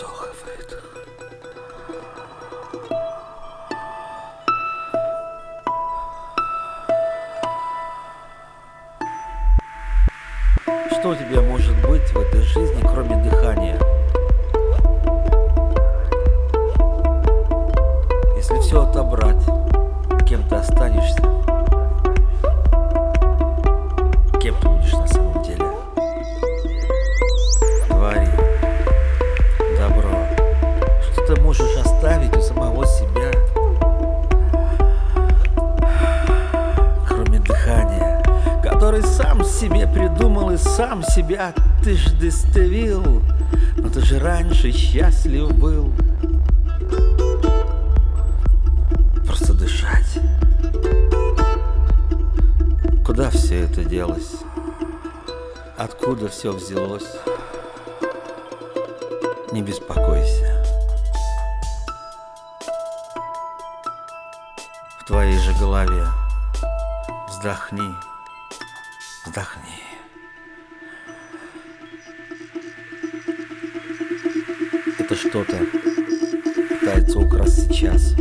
Вдох и выдох. Что у тебя может быть в этой жизни, кроме дыхания? Если все отобрать, кем ты останешься? Себе придумал и сам себя ты ж доставил. Но ты же раньше счастлив был. Просто дышать. Куда все это делось? Откуда все взялось? Не беспокойся. В твоей же голове вздохни, вздохни. Это что-то пытается украсть сейчас.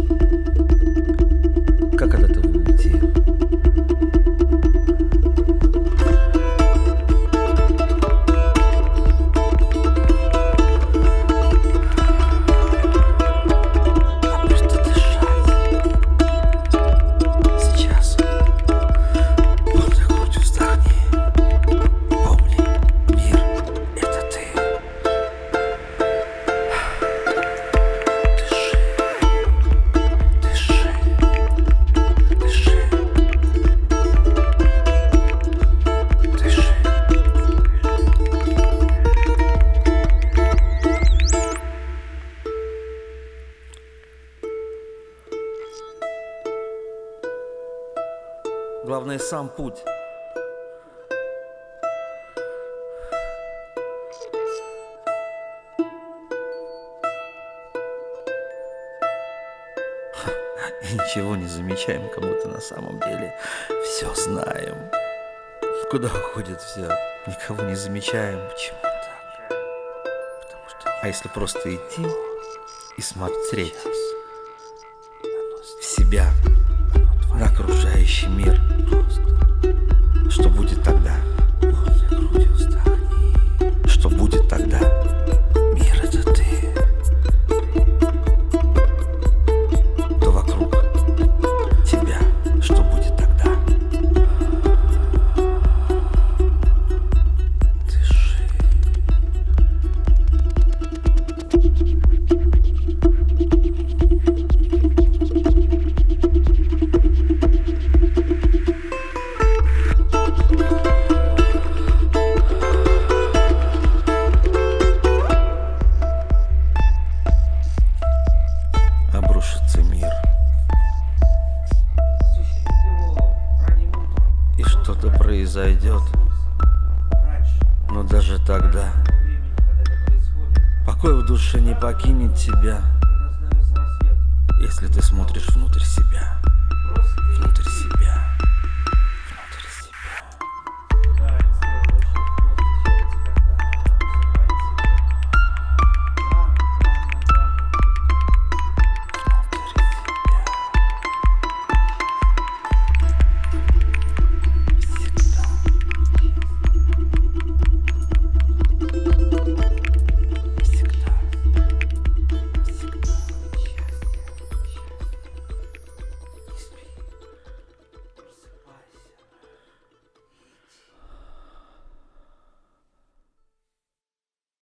Главное сам путь. И ничего не замечаем, как будто на самом деле все знаем. Куда уходит все? Никого не замечаем. Почему так? Потому что... А если просто идти и смотреть в себя, на окружающий мир, что будет тогда? Произойдет. Но даже тогда покой в душе не покинет тебя, если ты смотришь внутрь себя.